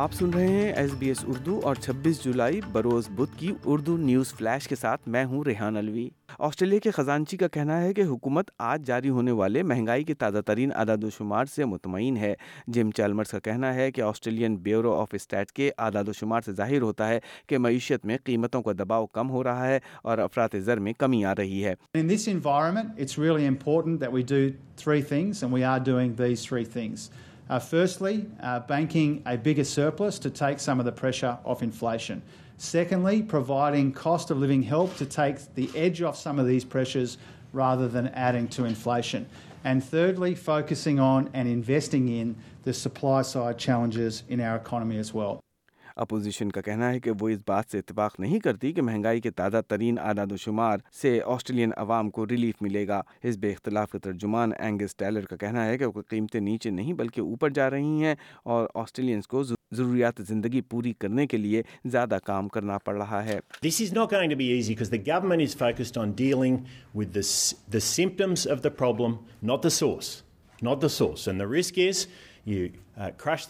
آپ سن رہے ہیں ایس بی ایس اردو اور جولائی بروز بدھ کی اردو نیوز فلیش کے ساتھ میں ہوں ریحان الوی آسٹریلیا کے خزانچی کا کہنا ہے کہ حکومت آج جاری ہونے والے مہنگائی کے تازہ ترین اعداد و شمار سے مطمئن ہے جم چالمرس کا کہنا ہے کہ آسٹریلین بیورو آف اسٹیٹ کے اعداد و شمار سے ظاہر ہوتا ہے کہ معیشت میں قیمتوں کا دباؤ کم ہو رہا ہے اور افراد زر میں کمی آ رہی ہے Uh, firstly, uh, banking a bigger surplus to take some of the pressure off inflation. Secondly, providing cost of living help to take the edge off some of these pressures rather than adding to inflation. And thirdly, focusing on and investing in the supply side challenges in our economy as well. Opposition کا کہنا ہے کہ وہ اس بات سے اتفاق نہیں کرتی کہ مہنگائی کے تازہ ترین اعداد و شمار سے آسٹریلین عوام کو ریلیف ملے گا اس بے اختلاف کے ترجمان اینگس ٹیلر کا کہنا ہے کہ قیمتیں نیچے نہیں بلکہ اوپر جا رہی ہیں اور آسٹریلینس کو ضروریات زندگی پوری کرنے کے لیے زیادہ کام کرنا پڑ رہا ہے this is not going to be easy because the government is focused on dealing with the symptoms of the problem not the source not the source and the risk is Sydney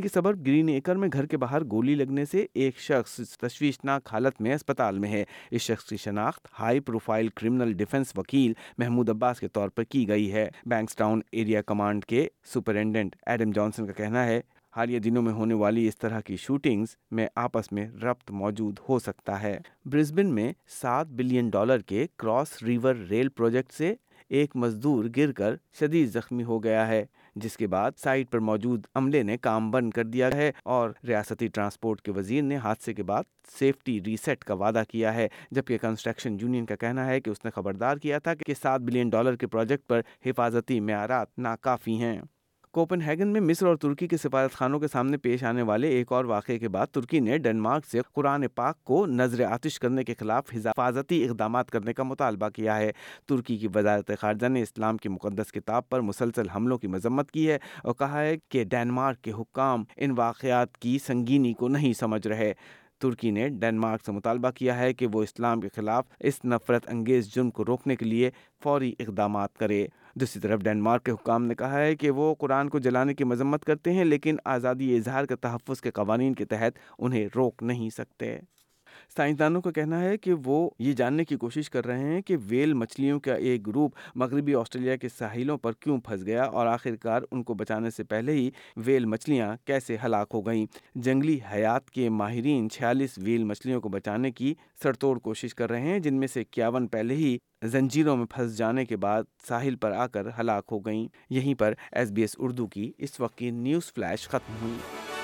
کے سبر green acre میں گھر کے باہر گولی لگنے سے ایک شخص تشویشناک حالت میں اسپتال میں ہے اس شخص کی شناخت ہائی پروفائل کرکیل محمود عباس کے طور پر کی گئی ہے بینکساؤن ایریا کمانڈ کے سپرنٹینڈینٹ ایڈم جانسن کا کہنا ہے حالیہ دنوں میں ہونے والی اس طرح کی شوٹنگز میں آپس میں ربط موجود ہو سکتا ہے برسبن میں سات بلین ڈالر کے کراس ریور ریل پروجیکٹ سے ایک مزدور گر کر شدید زخمی ہو گیا ہے جس کے بعد سائٹ پر موجود عملے نے کام بند کر دیا ہے اور ریاستی ٹرانسپورٹ کے وزیر نے حادثے کے بعد سیفٹی ریسیٹ کا وعدہ کیا ہے جبکہ کنسٹرکشن یونین کا کہنا ہے کہ اس نے خبردار کیا تھا کہ سات بلین ڈالر کے پروجیکٹ پر حفاظتی معیارات ناکافی ہیں کوپن ہیگن میں مصر اور ترکی کے سفارت خانوں کے سامنے پیش آنے والے ایک اور واقعے کے بعد ترکی نے ڈنمارک سے قرآن پاک کو نظر آتش کرنے کے خلاف حفاظتی اقدامات کرنے کا مطالبہ کیا ہے ترکی کی وزارت خارجہ نے اسلام کی مقدس کتاب پر مسلسل حملوں کی مذمت کی ہے اور کہا ہے کہ ڈینمارک کے حکام ان واقعات کی سنگینی کو نہیں سمجھ رہے ترکی نے ڈنمارک سے مطالبہ کیا ہے کہ وہ اسلام کے خلاف اس نفرت انگیز جرم کو روکنے کے لیے فوری اقدامات کرے دوسری طرف ڈینمارک کے حکام نے کہا ہے کہ وہ قرآن کو جلانے کی مذمت کرتے ہیں لیکن آزادی اظہار کے تحفظ کے قوانین کے تحت انہیں روک نہیں سکتے سائنسدانوں کا کہنا ہے کہ وہ یہ جاننے کی کوشش کر رہے ہیں کہ ویل مچھلیوں کا ایک گروپ مغربی آسٹریلیا کے ساحلوں پر کیوں پھنس گیا اور آخر کار ان کو بچانے سے پہلے ہی ویل مچھلیاں کیسے ہلاک ہو گئیں جنگلی حیات کے ماہرین چھیالیس ویل مچھلیوں کو بچانے کی سرتوڑ کوشش کر رہے ہیں جن میں سے اکیاون پہلے ہی زنجیروں میں پھنس جانے کے بعد ساحل پر آ کر ہلاک ہو گئیں یہیں پر ایس بی ایس اردو کی اس وقت کی نیوز فلیش ختم ہوئی